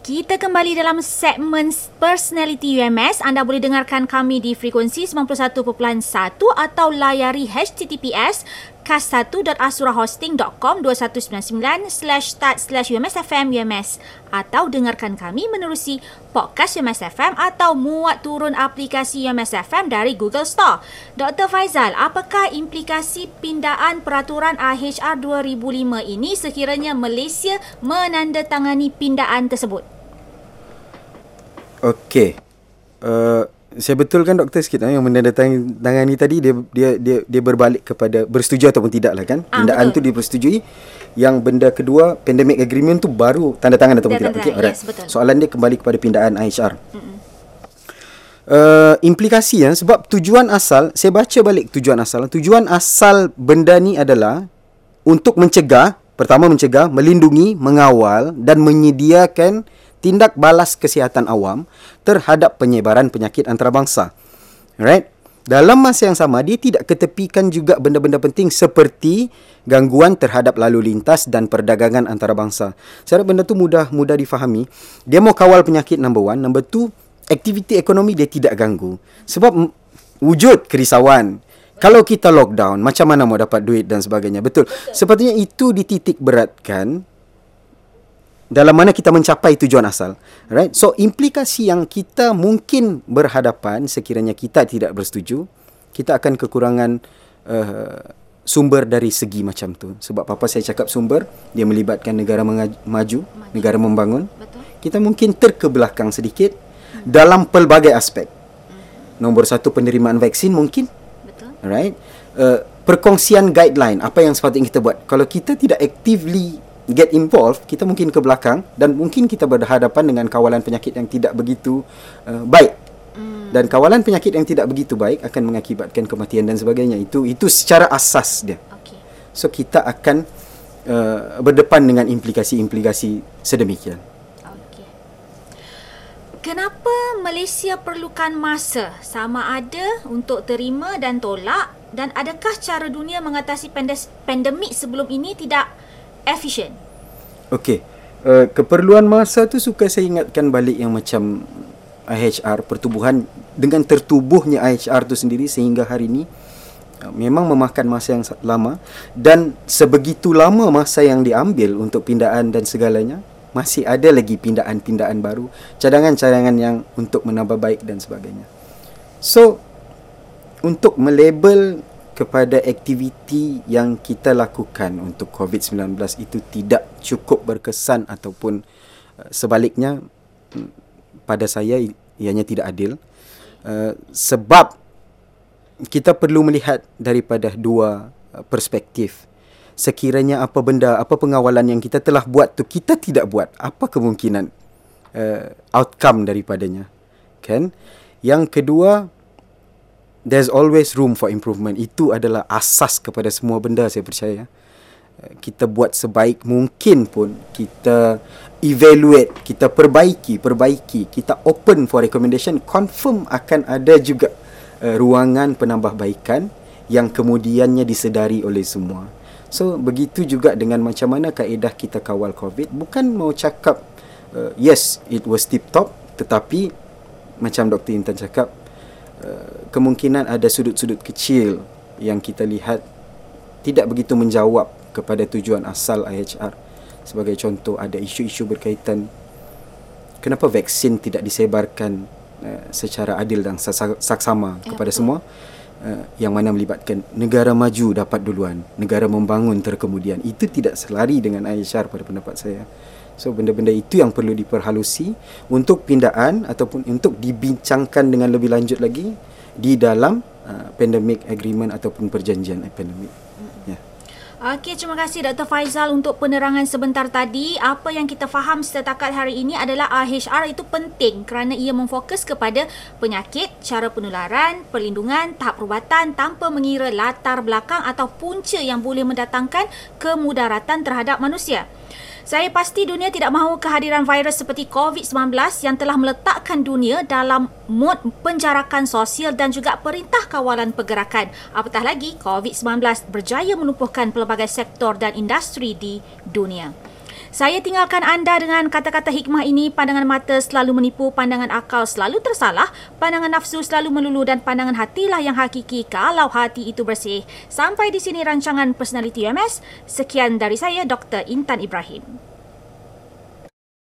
Kita kembali dalam segmen Personality UMS. Anda boleh dengarkan kami di frekuensi 91.1 atau layari HTTPS kas1.asurahosting.com 2199 slash start slash UMSFM UMS atau dengarkan kami menerusi podcast UMSFM atau muat turun aplikasi UMSFM dari Google Store. Dr. Faizal, apakah implikasi pindaan peraturan AHR 2005 ini sekiranya Malaysia menandatangani pindaan tersebut? Okey. Uh, saya betulkan doktor sikit eh, yang menandatangani tadi dia dia dia dia berbalik kepada bersetuju ataupun tidak lah kan. Ah, Pindaan tu dipersetujui. Yang benda kedua pandemic agreement tu baru tanda tangan ataupun tidak. Okey, alright. Yes, Soalan dia kembali kepada pindaan IHR. Uh, implikasi ya sebab tujuan asal saya baca balik tujuan asal tujuan asal benda ni adalah untuk mencegah pertama mencegah melindungi mengawal dan menyediakan tindak balas kesihatan awam terhadap penyebaran penyakit antarabangsa. Right? Dalam masa yang sama, dia tidak ketepikan juga benda-benda penting seperti gangguan terhadap lalu lintas dan perdagangan antarabangsa. Saya benda tu mudah mudah difahami. Dia mau kawal penyakit number one. Number two, aktiviti ekonomi dia tidak ganggu. Sebab wujud kerisauan. Kalau kita lockdown, macam mana mau dapat duit dan sebagainya. Betul. Sepertinya itu dititik beratkan dalam mana kita mencapai tujuan asal right so implikasi yang kita mungkin berhadapan sekiranya kita tidak bersetuju kita akan kekurangan uh, sumber dari segi macam tu sebab apa saya cakap sumber dia melibatkan negara maju, maju negara membangun Betul. kita mungkin terkebelakang sedikit hmm. dalam pelbagai aspek hmm. nombor satu penerimaan vaksin mungkin Betul. right uh, perkongsian guideline apa yang sepatutnya kita buat kalau kita tidak actively get involved kita mungkin ke belakang dan mungkin kita berhadapan dengan kawalan penyakit yang tidak begitu uh, baik. Mm. dan kawalan penyakit yang tidak begitu baik akan mengakibatkan kematian dan sebagainya. Itu itu secara asas dia. Okay. so kita akan uh, berdepan dengan implikasi-implikasi sedemikian. Kenapa Malaysia perlukan masa? Sama ada untuk terima dan tolak? Dan adakah cara dunia mengatasi pandemik sebelum ini tidak efisien. Okey. Uh, keperluan masa tu suka saya ingatkan balik yang macam IHR pertubuhan dengan tertubuhnya IHR tu sendiri sehingga hari ini uh, memang memakan masa yang lama dan sebegitu lama masa yang diambil untuk pindaan dan segalanya masih ada lagi pindaan-pindaan baru cadangan-cadangan yang untuk menambah baik dan sebagainya so untuk melabel kepada aktiviti yang kita lakukan untuk COVID-19 itu tidak cukup berkesan ataupun uh, sebaliknya mm, pada saya ianya tidak adil. Uh, sebab kita perlu melihat daripada dua uh, perspektif. Sekiranya apa benda apa pengawalan yang kita telah buat tu kita tidak buat apa kemungkinan outcome daripadanya? Kan? Yang kedua there's always room for improvement. Itu adalah asas kepada semua benda saya percaya. Eh, kita buat sebaik mungkin pun kita evaluate, kita perbaiki, perbaiki, kita open for recommendation, confirm akan ada juga uh, ruangan penambahbaikan yang kemudiannya disedari oleh semua. So begitu juga dengan macam mana kaedah kita kawal COVID, bukan mau cakap uh, yes it was tip top tetapi macam Dr. Intan cakap kemungkinan ada sudut-sudut kecil yang kita lihat tidak begitu menjawab kepada tujuan asal IHR. Sebagai contoh ada isu-isu berkaitan kenapa vaksin tidak disebarkan uh, secara adil dan saksama ya, kepada betul. semua uh, yang mana melibatkan negara maju dapat duluan, negara membangun terkemudian. Itu tidak selari dengan IHR pada pendapat saya. So benda-benda itu yang perlu diperhalusi untuk pindaan ataupun untuk dibincangkan dengan lebih lanjut lagi di dalam uh, pandemic agreement ataupun perjanjian pandemic. Ya. Okey, terima kasih Dr. Faizal untuk penerangan sebentar tadi. Apa yang kita faham setakat hari ini adalah AHR itu penting kerana ia memfokus kepada penyakit, cara penularan, perlindungan, tahap perubatan tanpa mengira latar belakang atau punca yang boleh mendatangkan kemudaratan terhadap manusia. Saya pasti dunia tidak mahu kehadiran virus seperti COVID-19 yang telah meletakkan dunia dalam mod penjarakan sosial dan juga perintah kawalan pergerakan. Apatah lagi, COVID-19 berjaya melumpuhkan pelbagai sektor dan industri di dunia. Saya tinggalkan anda dengan kata-kata hikmah ini, pandangan mata selalu menipu, pandangan akal selalu tersalah, pandangan nafsu selalu melulu dan pandangan hatilah yang hakiki kalau hati itu bersih. Sampai di sini rancangan Personality UMS. Sekian dari saya, Dr. Intan Ibrahim.